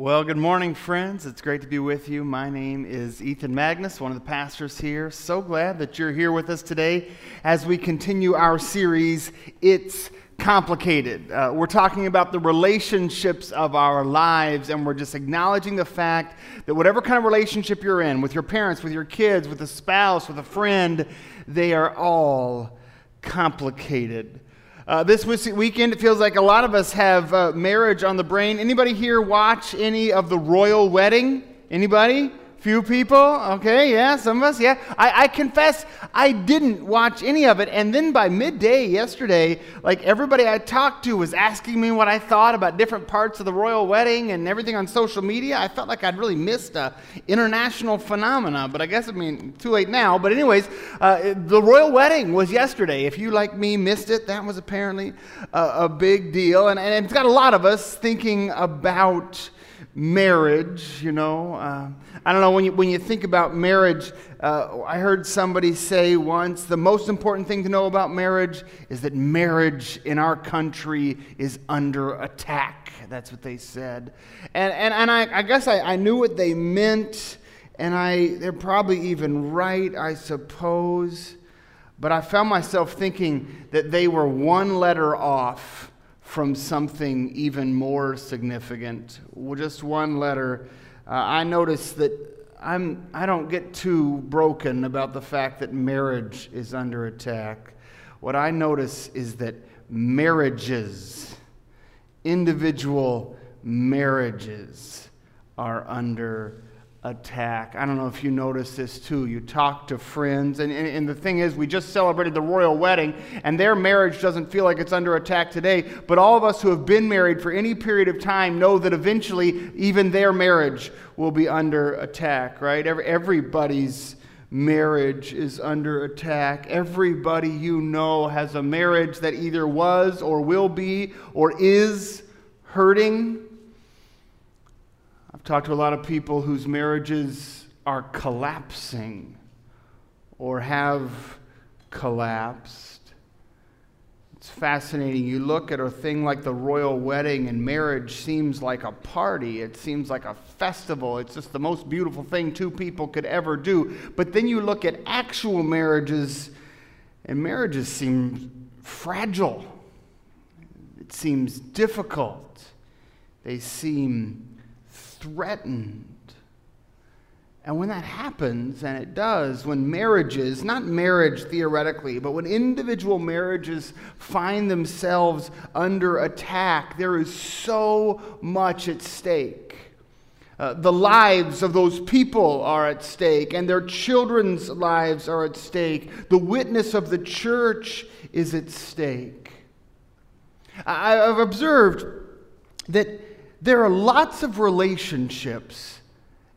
Well, good morning, friends. It's great to be with you. My name is Ethan Magnus, one of the pastors here. So glad that you're here with us today as we continue our series, It's Complicated. Uh, we're talking about the relationships of our lives, and we're just acknowledging the fact that whatever kind of relationship you're in, with your parents, with your kids, with a spouse, with a friend, they are all complicated. Uh, this weekend, it feels like a lot of us have uh, marriage on the brain. Anybody here watch any of the royal wedding? Anybody? Few people? Okay, yeah, some of us, yeah. I, I, confess I didn't watch any of it. And then by midday yesterday, like everybody I talked to was asking me what I thought about different parts of the royal wedding and everything on social media. I felt like I'd really missed a international phenomena, but I guess, I mean, too late now. But, anyways, uh, the royal wedding was yesterday. If you, like me, missed it, that was apparently a, a big deal. And, and it's got a lot of us thinking about marriage, you know. Uh, I don't know, when you, when you think about marriage, uh, I heard somebody say once the most important thing to know about marriage is that marriage in our country is under attack. That's what they said. And, and, and I, I guess I, I knew what they meant, and I, they're probably even right, I suppose. But I found myself thinking that they were one letter off from something even more significant. Just one letter. Uh, I notice that I'm, I don't get too broken about the fact that marriage is under attack. What I notice is that marriages, individual marriages, are under attack. I don't know if you notice this too. You talk to friends, and, and, and, the thing is, we just celebrated the royal wedding, and their marriage doesn't feel like it's under attack today. But all of us who have been married for any period of time know that eventually even their marriage will be under attack, right? Every, everybody's marriage is under attack. Everybody you know has a marriage that either was or will be or is hurting I've talked to a lot of people whose marriages are collapsing or have collapsed. It's fascinating. You look at a thing like the royal wedding, and marriage seems like a party. It seems like a festival. It's just the most beautiful thing two people could ever do. But then you look at actual marriages, and marriages seem fragile. It seems difficult. They seem threatened. And when that happens, and it does, when marriages, not marriage theoretically, but when individual marriages find themselves under attack, there is so much at stake. Uh, the lives of those people are at stake, and their children's lives are at stake. The witness of the church is at stake. I've observed that there are lots of relationships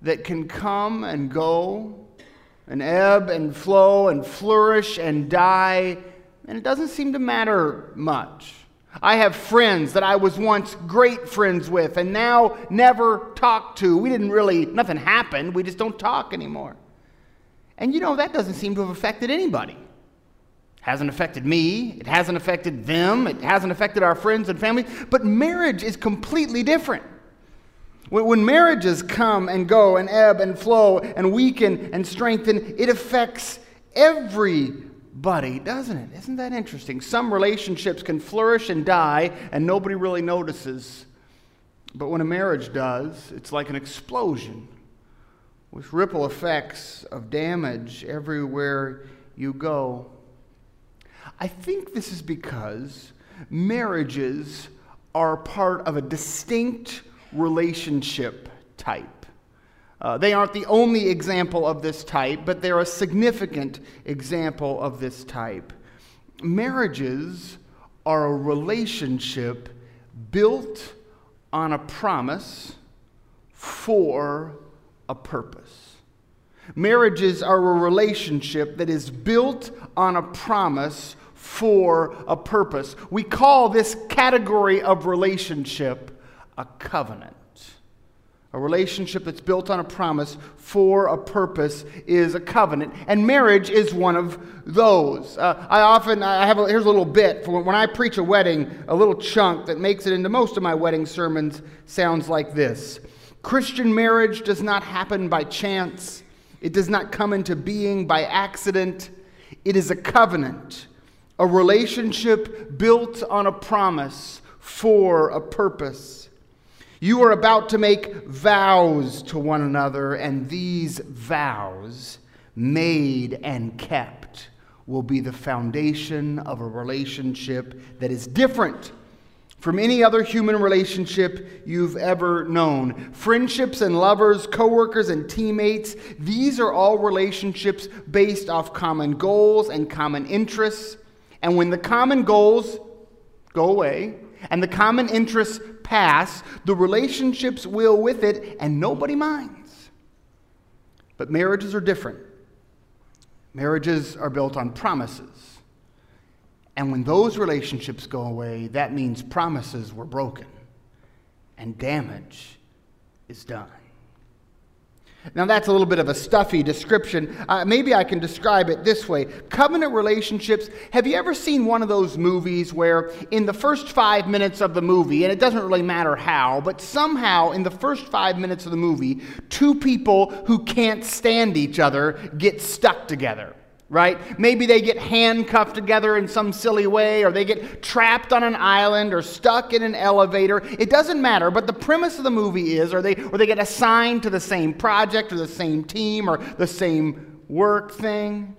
that can come and go and ebb and flow and flourish and die, and it doesn't seem to matter much. I have friends that I was once great friends with and now never talk to. We didn't really, nothing happened. We just don't talk anymore. And you know, that doesn't seem to have affected anybody hasn't affected me, it hasn't affected them, it hasn't affected our friends and family, but marriage is completely different. When marriages come and go and ebb and flow and weaken and strengthen, it affects everybody, doesn't it? Isn't that interesting? Some relationships can flourish and die and nobody really notices. But when a marriage does, it's like an explosion with ripple effects of damage everywhere you go. I think this is because marriages are part of a distinct relationship type. Uh, they aren't the only example of this type, but they're a significant example of this type. Marriages are a relationship built on a promise for a purpose. Marriages are a relationship that is built on a promise for a purpose. We call this category of relationship a covenant. A relationship that's built on a promise for a purpose is a covenant, and marriage is one of those. Uh, I often I have a, here's a little bit for when I preach a wedding. A little chunk that makes it into most of my wedding sermons sounds like this: Christian marriage does not happen by chance, it does not come into being by accident. It is a covenant, a relationship built on a promise for a purpose. You are about to make vows to one another, and these vows, made and kept, will be the foundation of a relationship that is different from any other human relationship you've ever known. Friendships and lovers, coworkers and teammates, these are all relationships based off common goals and common interests. And when the common goals go away and the common interests pass, the relationships will with it, and nobody minds. But marriages are different. Marriages are built on promises. And when those relationships go away, that means promises were broken and damage is done. Now, that's a little bit of a stuffy description. Uh, maybe I can describe it this way Covenant relationships. Have you ever seen one of those movies where, in the first five minutes of the movie, and it doesn't really matter how, but somehow in the first five minutes of the movie, two people who can't stand each other get stuck together? Right? Maybe they get handcuffed together in some silly way, or they get trapped on an island or stuck in an elevator. It doesn't matter, but the premise of the movie is, or they, or they get assigned to the same project or the same team or the same work thing.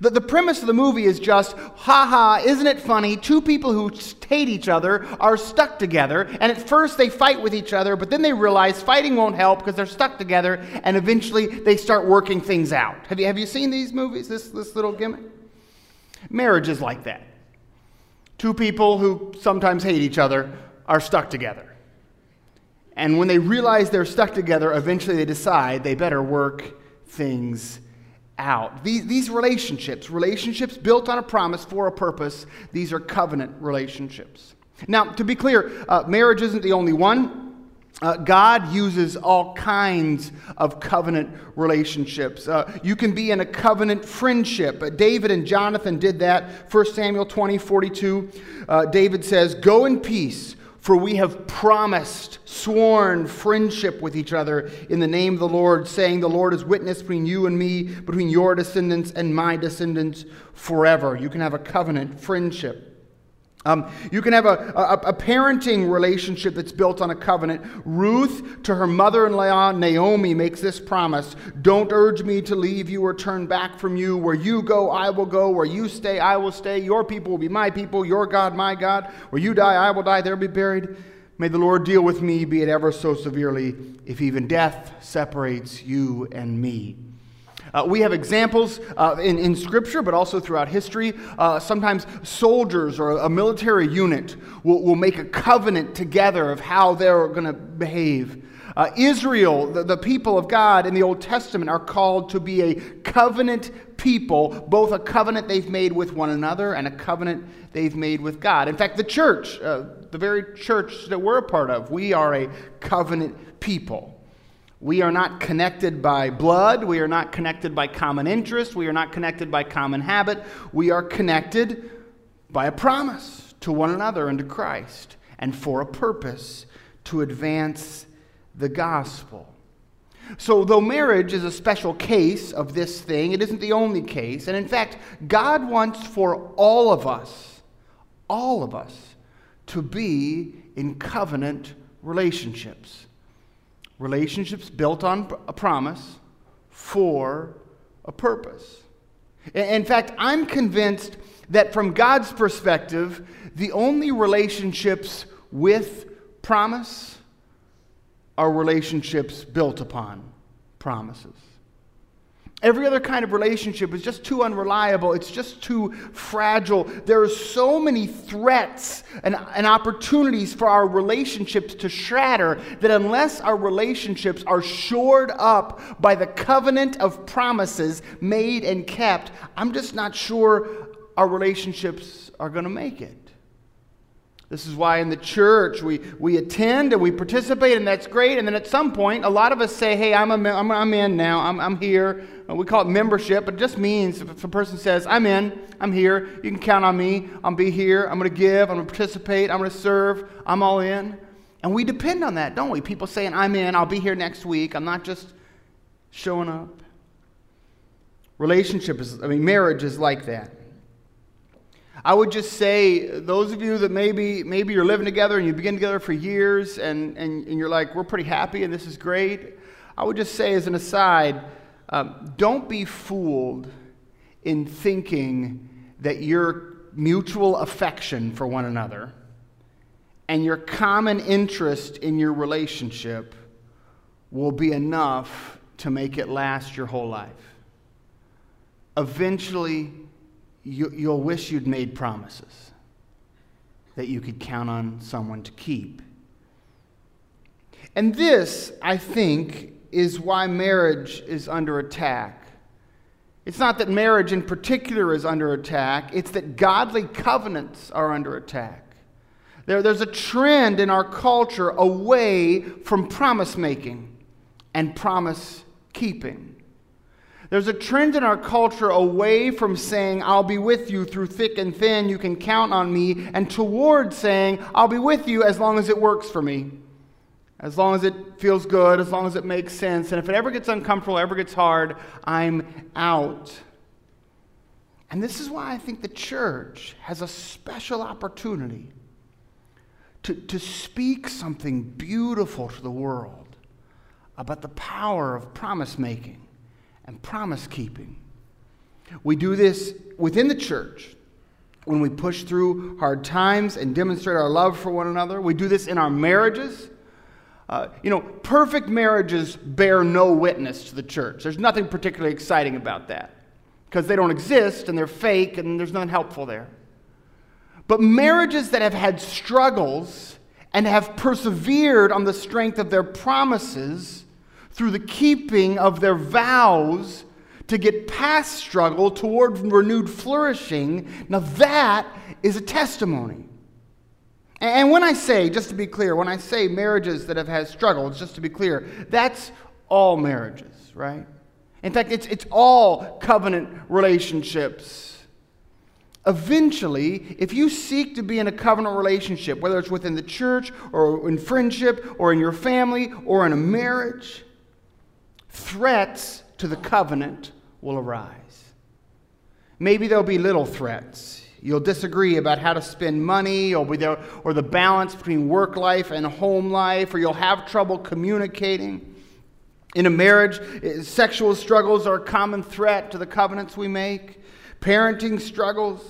The, the premise of the movie is just, haha, isn't it funny? Two people who hate each other are stuck together, and at first they fight with each other, but then they realize fighting won't help because they're stuck together, and eventually they start working things out. Have you, have you seen these movies, this, this little gimmick? Marriage is like that. Two people who sometimes hate each other are stuck together. And when they realize they're stuck together, eventually they decide they better work things out. These, these relationships, relationships built on a promise for a purpose, these are covenant relationships. Now, to be clear, uh, marriage isn't the only one. Uh, God uses all kinds of covenant relationships. Uh, you can be in a covenant friendship. Uh, David and Jonathan did that. 1 Samuel 20, 42. Uh, David says, Go in peace for we have promised, sworn friendship with each other in the name of the Lord, saying, The Lord is witness between you and me, between your descendants and my descendants forever. You can have a covenant friendship. Um, you can have a, a, a, parenting relationship that's built on a covenant. Ruth to her mother in law, Naomi, makes this promise Don't urge me to leave you or turn back from you. Where you go, I will go. Where you stay, I will stay. Your people will be my people. Your God, my God. Where you die, I will die. There be buried. May the Lord deal with me, be it ever so severely, if even death separates you and me. Uh, we have examples uh, in, in Scripture, but also throughout history. Uh, sometimes soldiers or a military unit will, will make a covenant together of how they're going to behave. Uh, Israel, the, the people of God in the Old Testament, are called to be a covenant people, both a covenant they've made with one another and a covenant they've made with God. In fact, the church, uh, the very church that we're a part of, we are a covenant people. We are not connected by blood. We are not connected by common interest. We are not connected by common habit. We are connected by a promise to one another and to Christ and for a purpose to advance the gospel. So, though marriage is a special case of this thing, it isn't the only case. And in fact, God wants for all of us, all of us, to be in covenant relationships. Relationships built on a promise for a purpose. In fact, I'm convinced that from God's perspective, the only relationships with promise are relationships built upon promises. Every other kind of relationship is just too unreliable. It's just too fragile. There are so many threats and, and, opportunities for our relationships to shatter that unless our relationships are shored up by the covenant of promises made and kept, I'm just not sure our relationships are going to make it. This is why in the church we, we attend and we participate, and that's great. And then at some point, a lot of us say, Hey, I'm, a, I'm, I'm in now, I'm, I'm here. Uh, we call it membership, but it just means if a person says, I'm in, I'm here, you can count on me, I'll be here, I'm going to give, I'm going to participate, I'm going to serve, I'm all in. And we depend on that, don't we? People saying, I'm in, I'll be here next week. I'm not just showing up. Relationship is, I mean, marriage is like that. I would just say, those of you that maybe, maybe you're living together and you've been together for years and, and, and you're like, we're pretty happy and this is great. I would just say, as an aside, um, don't be fooled in thinking that your mutual affection for one another and your common interest in your relationship will be enough to make it last your whole life. Eventually, you, will wish you'd made promises that you could count on someone to keep. And this, I think, is why marriage is under attack. It's not that marriage in particular is under attack, it's that godly covenants are under attack. There, there's a trend in our culture away from promise making and promise keeping. There's a trend in our culture away from saying, I'll be with you through thick and thin, you can count on me, and toward saying, I'll be with you as long as it works for me, as long as it feels good, as long as it makes sense. And if it ever gets uncomfortable, ever gets hard, I'm out. And this is why I think the church has a special opportunity to, to speak something beautiful to the world about the power of promise making and promise keeping. We do this within the church when we push through hard times and demonstrate our love for one another. We do this in our marriages. Uh, you know, perfect marriages bear no witness to the church. There's nothing particularly exciting about that because they don't exist and they're fake and there's nothing helpful there. But marriages that have had struggles and have persevered on the strength of their promises through the keeping of their vows to get past struggle toward renewed flourishing. Now, that is a testimony. And when I say, just to be clear, when I say marriages that have had struggles, just to be clear, that's all marriages, right? In fact, it's, it's all covenant relationships. Eventually, if you seek to be in a covenant relationship, whether it's within the church or in friendship or in your family or in a marriage, threats to the covenant will arise. Maybe there'll be little threats. You'll disagree about how to spend money or, the, or the balance between work life and home life, or you'll have trouble communicating. In a marriage, eh, sexual struggles are a common threat to the covenants we make. Parenting struggles,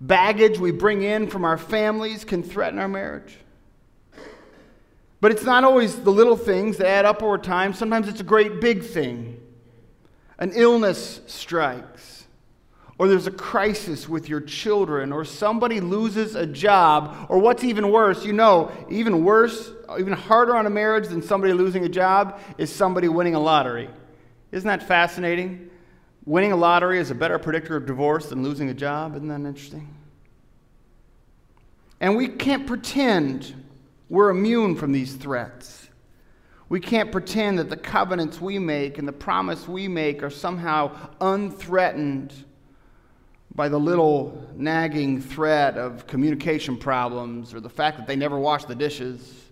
baggage we bring in from our families can threaten our marriage. But it's not always the little things that add up over time. Sometimes it's a great big thing. An illness strikes, or there's a crisis with your children, or somebody loses a job, or what's even worse, you know, even worse, even harder on a marriage than somebody losing a job is somebody winning a lottery. Isn't that fascinating? Winning a lottery is a better predictor of divorce than losing a job. Isn't that interesting? And we can't pretend we're immune from these threats. We can't pretend that the covenants we make and the promise we make are somehow unthreatened by the little nagging threat of communication problems or the fact that they never wash the dishes.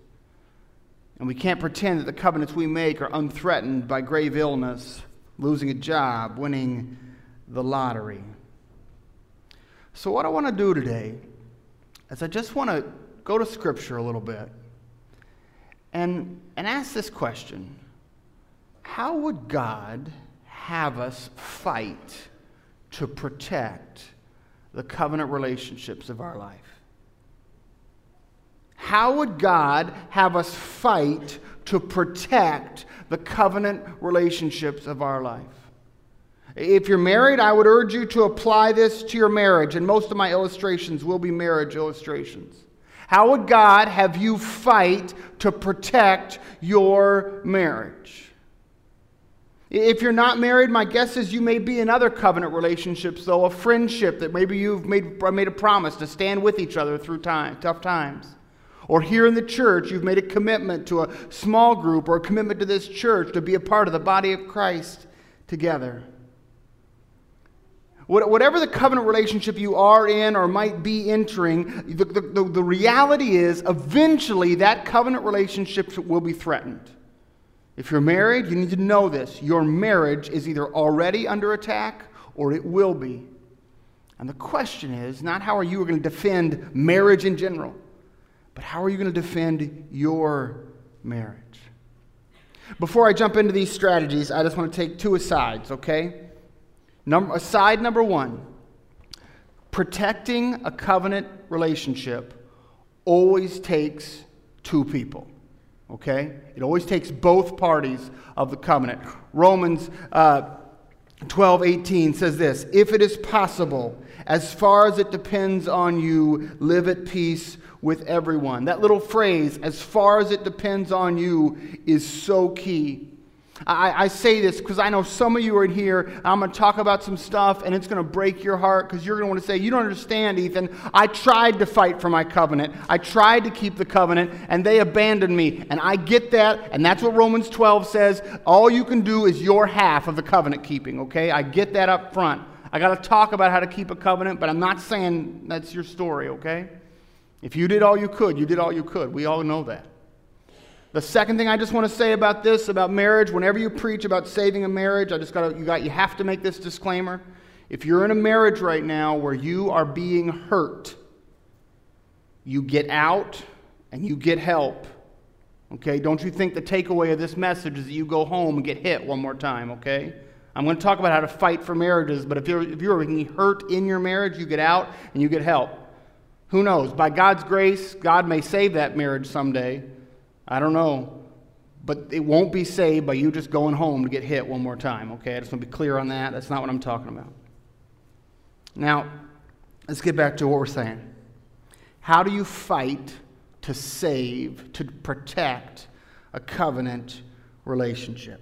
And we can't pretend that the covenants we make are unthreatened by grave illness, losing a job, winning the lottery. So, what I want to do today is I just want to go to Scripture a little bit and, and ask this question How would God have us fight to protect the covenant relationships of our life? How would God have us fight to protect the covenant relationships of our life? If you're married, I would urge you to apply this to your marriage, and most of my illustrations will be marriage illustrations. How would God have you fight to protect your marriage? If you're not married, my guess is you may be in other covenant relationships, though, a friendship that maybe you've made, made a promise to stand with each other through time, tough times. Or here in the church, you've made a commitment to a small group or a commitment to this church to be a part of the body of Christ together. Whatever the covenant relationship you are in or might be entering, the, the, the, reality is eventually that covenant relationship will be threatened. If you're married, you need to know this. Your marriage is either already under attack or it will be. And the question is not how are you going to defend marriage in general, but how are you going to defend your marriage? Before I jump into these strategies, I just want to take two asides, okay? Number, aside number one protecting a covenant relationship always takes two people. Okay? It always takes both parties of the covenant. Romans uh, 12 18 says this If it is possible, as far as it depends on you, live at peace with everyone. That little phrase, as far as it depends on you, is so key. I, I say this because I know some of you are in here. I'm going to talk about some stuff, and it's going to break your heart because you're going to want to say, You don't understand, Ethan. I tried to fight for my covenant. I tried to keep the covenant, and they abandoned me. And I get that, and that's what Romans 12 says. All you can do is your half of the covenant keeping, okay? I get that up front. I got to talk about how to keep a covenant, but I'm not saying that's your story, okay? If you did all you could, you did all you could. We all know that. The second thing I just want to say about this, about marriage, whenever you preach about saving a marriage, I just got you got you have to make this disclaimer. If you're in a marriage right now where you are being hurt, you get out and you get help. Okay? Don't you think the takeaway of this message is that you go home and get hit one more time, okay? I'm going to talk about how to fight for marriages, but if you're, if you're being hurt in your marriage, you get out and you get help. Who knows? By God's grace, God may save that marriage someday. I don't know. But it won't be saved by you just going home to get hit one more time, okay? I just want to be clear on that. That's not what I'm talking about. Now, let's get back to what we're saying. How do you fight to save, to protect a covenant relationship?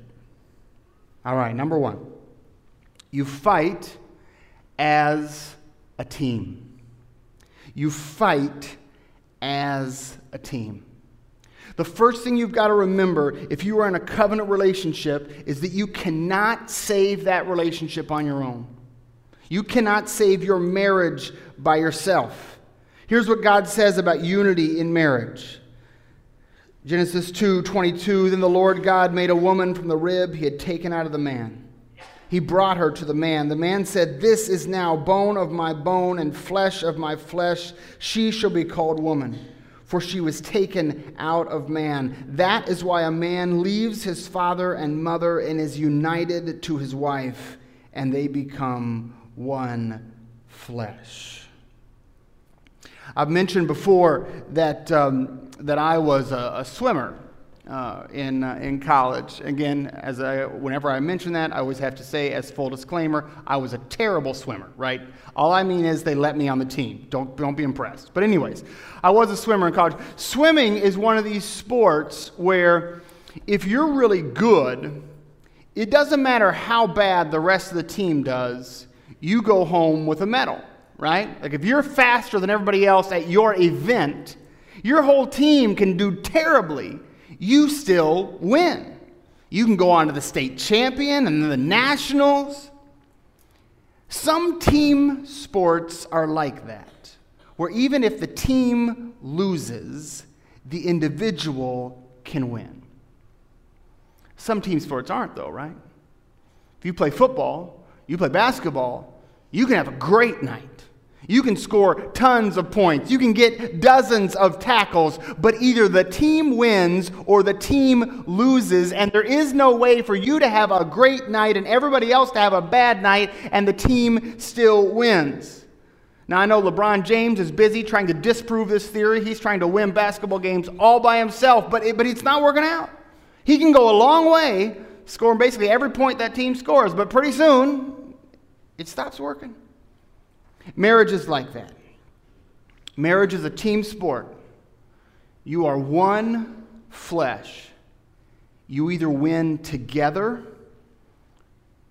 All right, number one, you fight as a team. You fight as a team. The first thing you've got to remember if you are in a covenant relationship is that you cannot save that relationship on your own. You cannot save your marriage by yourself. Here's what God says about unity in marriage. Genesis 2 22 Then the Lord God made a woman from the rib he had taken out of the man. He brought her to the man. The man said, This is now bone of my bone and flesh of my flesh. She shall be called woman for she was taken out of man. That is why a man leaves his father and mother and is united to his wife, and they become one flesh. I've mentioned before that, um, that I was a, a swimmer uh, in, uh, in college. Again, as I, whenever I mention that, I always have to say, as full disclaimer, I was a terrible swimmer, right? All I mean is they let me on the team. Don't, don't be impressed. But, anyways, I was a swimmer in college. Swimming is one of these sports where if you're really good, it doesn't matter how bad the rest of the team does, you go home with a medal, right? Like if you're faster than everybody else at your event, your whole team can do terribly you still win. You can go on to the state champion and the nationals. Some team sports are like that, where even if the team loses, the individual can win. Some team sports aren't, though, right? If you play football, you play basketball, you can have a great night. You can score tons of points. You can get dozens of tackles, but either the team wins or the team loses, and there is no way for you to have a great night and everybody else to have a bad night, and the team still wins. Now, I know LeBron James is busy trying to disprove this theory. He's trying to win basketball games all by himself, but, it, but it's not working out. He can go a long way, scoring basically every point that team scores, but pretty soon it stops working. Marriage is like that. Marriage is a team sport. You are one flesh. You either win together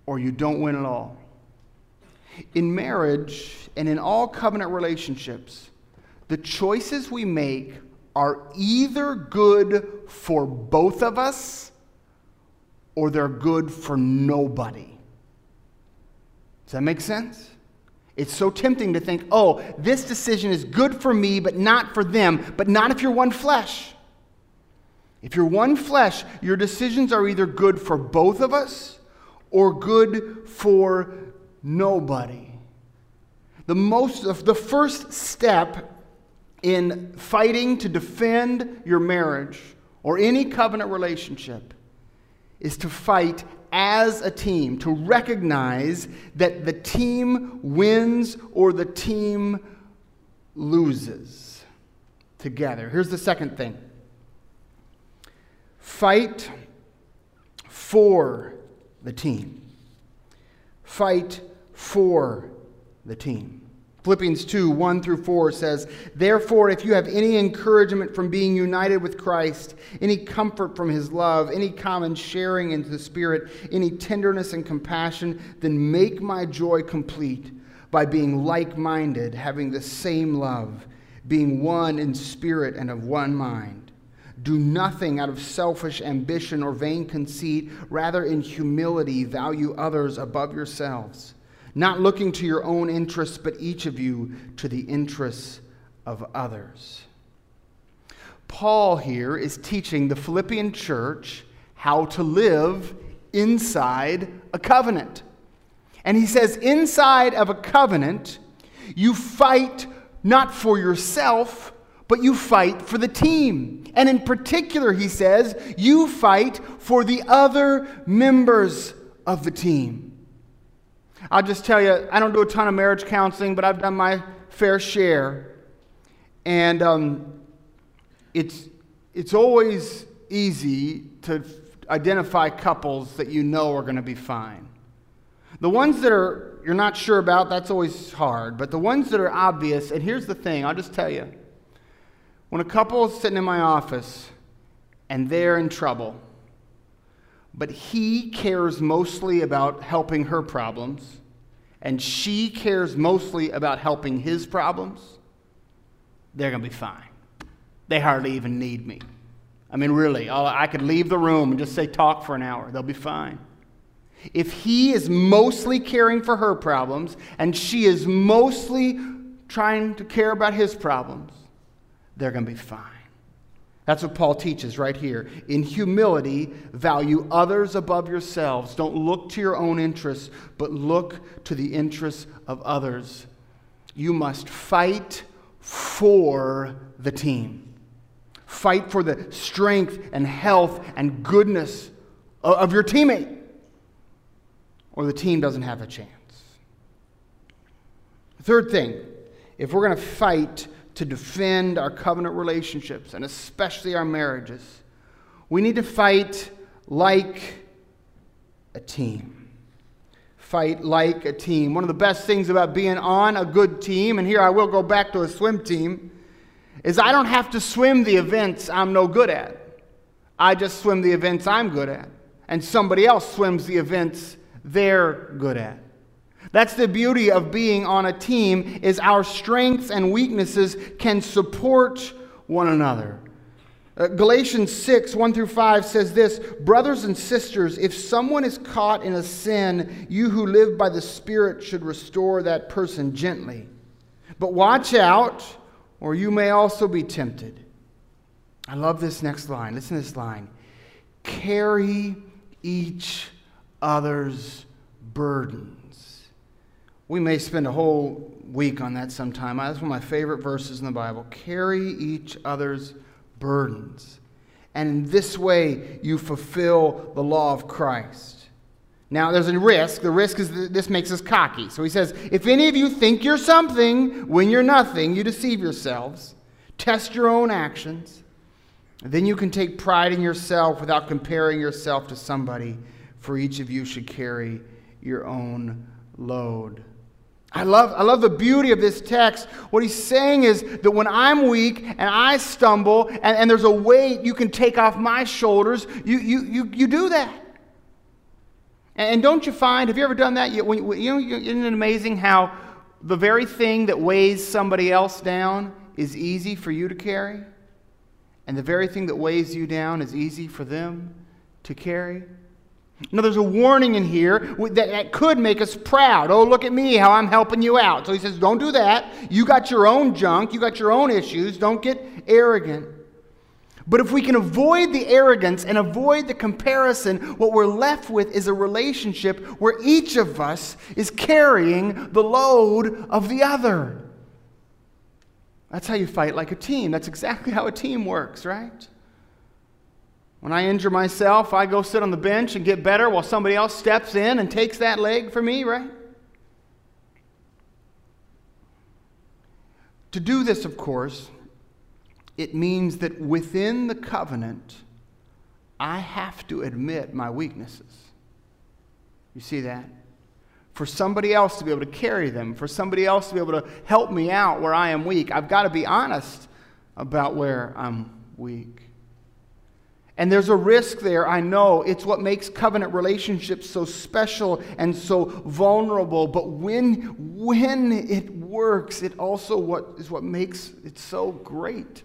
or you don't win at all. In marriage and in all covenant relationships, the choices we make are either good for both of us or they're good for nobody. Does that make sense? It's so tempting to think, oh, this decision is good for me, but not for them, but not if you're one flesh. If you're one flesh, your decisions are either good for both of us or good for nobody. The most the first step in fighting to defend your marriage or any covenant relationship is to fight as a team, to recognize that the team wins or the team loses together. Here's the second thing fight for the team. Fight for the team. Philippians 2 1 through 4 says, Therefore, if you have any encouragement from being united with Christ, any comfort from his love, any common sharing in the Spirit, any tenderness and compassion, then make my joy complete by being like minded, having the same love, being one in spirit and of one mind. Do nothing out of selfish ambition or vain conceit, rather, in humility, value others above yourselves not looking to your own interests, but each of you to the interests of others. Paul here is teaching the Philippian church how to live inside a covenant. And he says, inside of a covenant, you fight not for yourself, but you fight for the team. And in particular, he says, you fight for the other members of the team. I'll just tell you, I don't do a ton of marriage counseling, but I've done my fair share. And um, it's, it's always easy to identify couples that you know are going to be fine. The ones that are you're not sure about, that's always hard. But the ones that are obvious, and here's the thing, I'll just tell you. When a couple is sitting in my office and they're in trouble, but he cares mostly about helping her problems, and she cares mostly about helping his problems, they're going to be fine. They hardly even need me. I mean, really, I could leave the room and just say, talk for an hour. They'll be fine. If he is mostly caring for her problems and she is mostly trying to care about his problems, they're going to be fine. That's what Paul teaches right here. In humility, value others above yourselves. Don't look to your own interests, but look to the interests of others. You must fight for the team. Fight for the strength and health and goodness of your teammate, or the team doesn't have a chance. Third thing, if we're going to fight to defend our covenant relationships and especially our marriages, we need to fight like a team. Fight like a team. One of the best things about being on a good team, and here I will go back to a swim team, is I don't have to swim the events I'm no good at. I just swim the events I'm good at. And somebody else swims the events they're good at. That's the beauty of being on a team is our strengths and weaknesses can support one another. Uh, Galatians 6, 1 through 5 says this Brothers and sisters, if someone is caught in a sin, you who live by the Spirit should restore that person gently. But watch out, or you may also be tempted. I love this next line. Listen to this line Carry each other's burden. We may spend a whole week on that sometime. That's one of my favorite verses in the Bible. Carry each other's burdens. And in this way, you fulfill the law of Christ. Now, there's a risk. The risk is that this makes us cocky. So he says, If any of you think you're something when you're nothing, you deceive yourselves. Test your own actions. Then you can take pride in yourself without comparing yourself to somebody, for each of you should carry your own load. I love, I love the beauty of this text. What he's saying is that when I'm weak and I stumble and, and there's a weight you can take off my shoulders, you, you, you, you do that. And, don't you find, have you ever done that? You, when, you know, isn't it amazing how the very thing that weighs somebody else down is easy for you to carry? And the very thing that weighs you down is easy for them to carry? Now, there's a warning in here that, that could make us proud. Oh, look at me, how I'm helping you out. So he says, don't do that. You got your own junk, you got your own issues. Don't get arrogant. But if we can avoid the arrogance and avoid the comparison, what we're left with is a relationship where each of us is carrying the load of the other. That's how you fight like a team. That's exactly how a team works, right? When I injure myself, I go sit on the bench and get better while somebody else steps in and takes that leg for me, right? To do this, of course, it means that within the covenant, I have to admit my weaknesses. You see that? For somebody else to be able to carry them, for somebody else to be able to help me out where I am weak, I've got to be honest about where I'm weak. And there's a risk there, I know. It's what makes covenant relationships so special and so vulnerable. But when, when it works, it also what, is what makes it so great.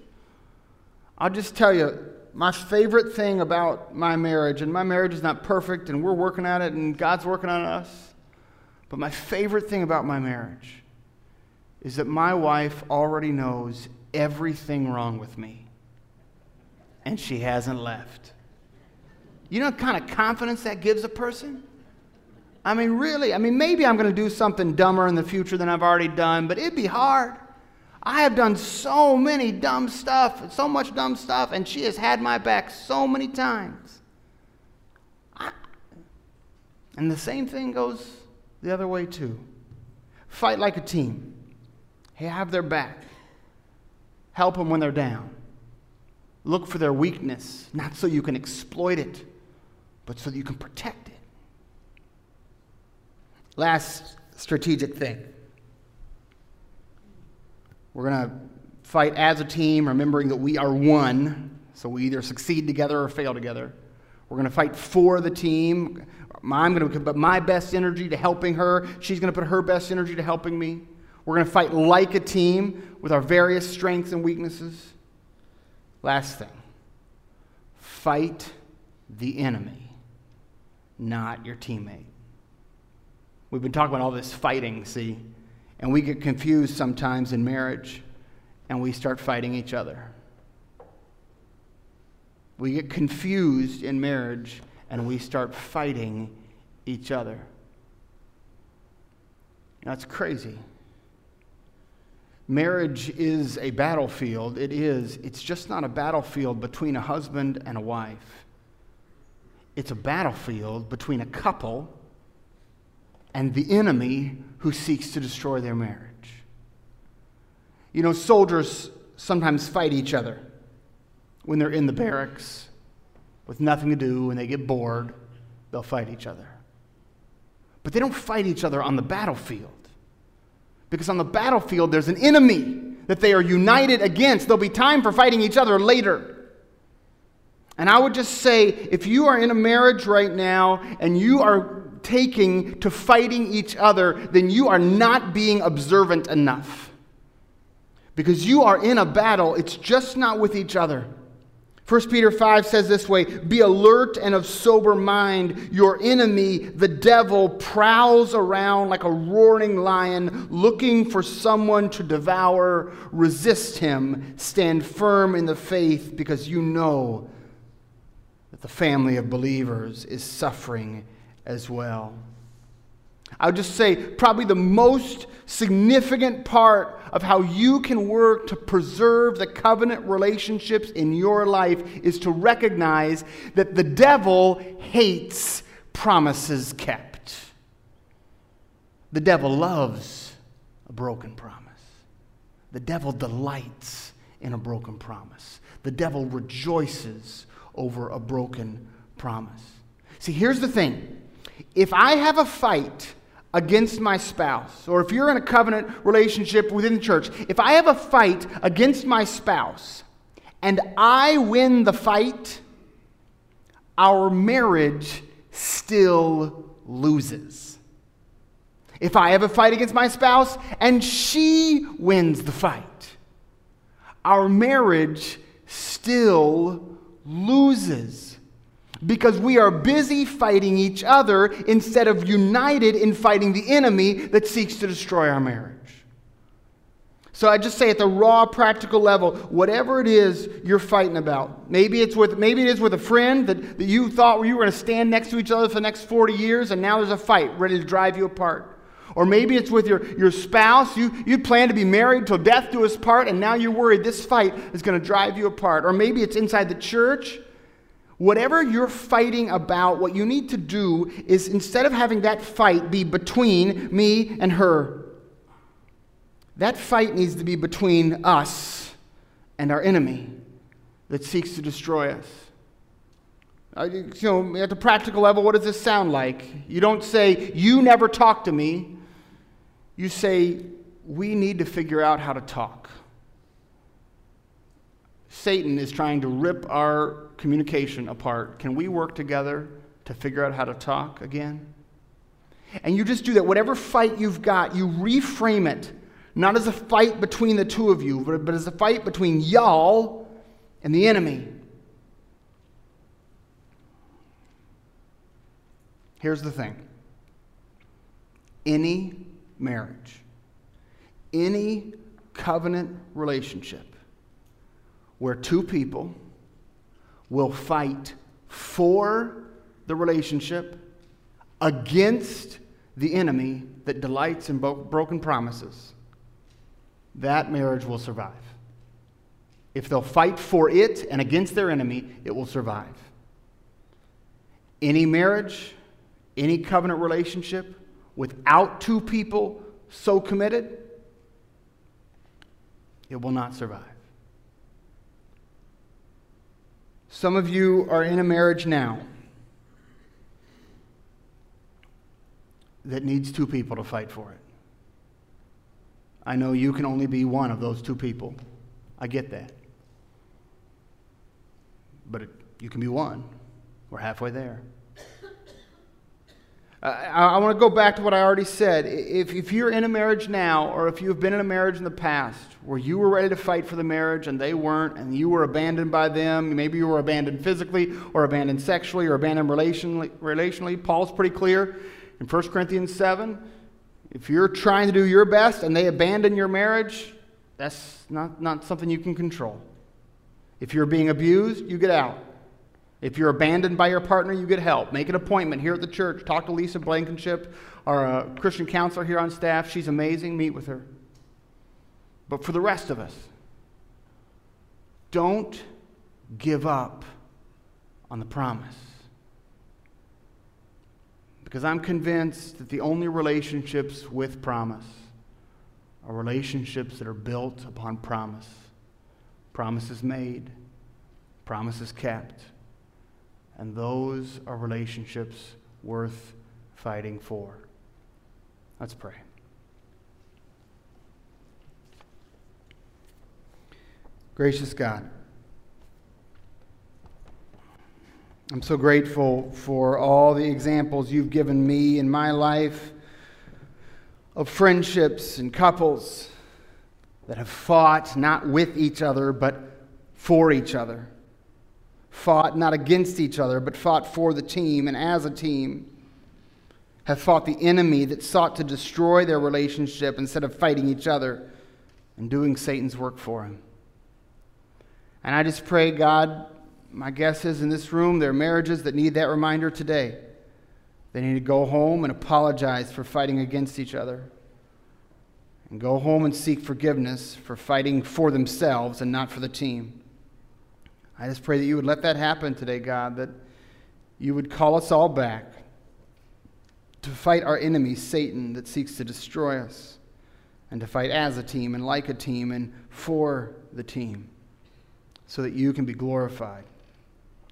I'll just tell you, my favorite thing about my marriage, and my marriage is not perfect, and we're working at it, and God's working on us. But my favorite thing about my marriage is that my wife already knows everything wrong with me, and she hasn't left. You know what kind of confidence that gives a person? I mean, really, I mean, maybe I'm going to do something dumber in the future than I've already done, but it'd be hard. I have done so many dumb stuff, so much dumb stuff, and she has had my back so many times. I, and the same thing goes the other way, too. Fight like a team. Have their back. Help them when they're down. Look for their weakness, not so you can exploit it, but so that you can protect it. Last strategic thing we're going to fight as a team, remembering that we are one. So we either succeed together or fail together. We're going to fight for the team. I'm going to put my best energy to helping her. She's going to put her best energy to helping me. We're going to fight like a team with our various strengths and weaknesses. Last thing fight the enemy, not your teammate. We've been talking about all this fighting, see? And we get confused sometimes in marriage and we start fighting each other. We get confused in marriage and we start fighting each other. That's crazy. Marriage is a battlefield. It is. It's just not a battlefield between a husband and a wife. It's a battlefield between a couple and the enemy who seeks to destroy their marriage. You know, soldiers sometimes fight each other when they're in the barracks with nothing to do and they get bored, they'll fight each other. But they don't fight each other on the battlefield. Because on the battlefield, there's an enemy that they are united against. There'll be time for fighting each other later. And I would just say if you are in a marriage right now and you are taking to fighting each other, then you are not being observant enough. Because you are in a battle, it's just not with each other. 1 Peter 5 says this way Be alert and of sober mind. Your enemy, the devil, prowls around like a roaring lion looking for someone to devour. Resist him. Stand firm in the faith because you know that the family of believers is suffering as well. I would just say, probably the most significant part of how you can work to preserve the covenant relationships in your life is to recognize that the devil hates promises kept. The devil loves a broken promise. The devil delights in a broken promise. The devil rejoices over a broken promise. See, here's the thing if I have a fight against my spouse, or if you're in a covenant relationship within the church, if I have a fight against my spouse and I win the fight, our marriage still loses. If I have a fight against my spouse and she wins the fight, our marriage still loses. Because we are busy fighting each other instead of united in fighting the enemy that seeks to destroy our marriage. So I just say at the raw practical level, whatever it is you're fighting about, maybe it's with maybe it is with a friend that, that you thought you were going to stand next to each other for the next 40 years, and now there's a fight ready to drive you apart. Or maybe it's with your, your spouse. You, you plan to be married till death do us part, and now you're worried this fight is going to drive you apart. Or maybe it's inside the church Whatever you're fighting about, what you need to do is instead of having that fight be between me and her, that fight needs to be between us and our enemy that seeks to destroy us. Uh, you know, at the practical level, what does this sound like? You don't say, You never talk to me. You say, We need to figure out how to talk. Satan is trying to rip our communication apart. Can we work together to figure out how to talk again? And you just do that. Whatever fight you've got, you reframe it, not as a fight between the two of you, but, but as a fight between y'all and the enemy. Here's the thing any marriage, any covenant relationship where two people will fight for the relationship against the enemy that delights in broken promises, that marriage will survive. If they'll fight for it and against their enemy, it will survive. Any marriage, any covenant relationship without two people so committed, it will not survive. Some of you are in a marriage now that needs two people to fight for it. I know you can only be one of those two people. I get that. But it, you can be one. We're halfway there. Uh, I, I want to go back to what I already said. If, if you're in a marriage now, or if you've been in a marriage in the past where you were ready to fight for the marriage and they weren't, and you were abandoned by them, maybe you were abandoned physically, or abandoned sexually, or abandoned relationally, relationally Paul's pretty clear in 1 Corinthians 7. If you're trying to do your best and they abandon your marriage, that's not, not something you can control. If you're being abused, you get out. If you're abandoned by your partner, you get help. Make an appointment here at the church. Talk to Lisa Blankenship, our uh, Christian counselor here on staff. She's amazing. Meet with her. But for the rest of us, don't give up on the promise. Because I'm convinced that the only relationships with promise are relationships that are built upon promise. Promises made, promises kept. And those are relationships worth fighting for. Let's pray. Gracious God, I'm so grateful for all the examples you've given me in my life of friendships and couples that have fought not with each other, but for each other fought not against each other, but fought for the team and as a team, have fought the enemy that sought to destroy their relationship instead of fighting each other and doing Satan's work for him. And I just pray, God, my guess is in this room, there are marriages that need that reminder today. They need to go home and apologize for fighting against each other. And go home and seek forgiveness for fighting for themselves and not for the team. I just pray that you would let that happen today, God, that you would call us all back to fight our enemy, Satan, that seeks to destroy us, and to fight as a team and like a team and for the team, so that you can be glorified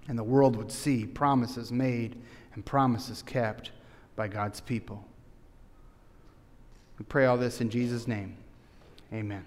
and the world would see promises made and promises kept by God's people. We pray all this in Jesus' name. Amen.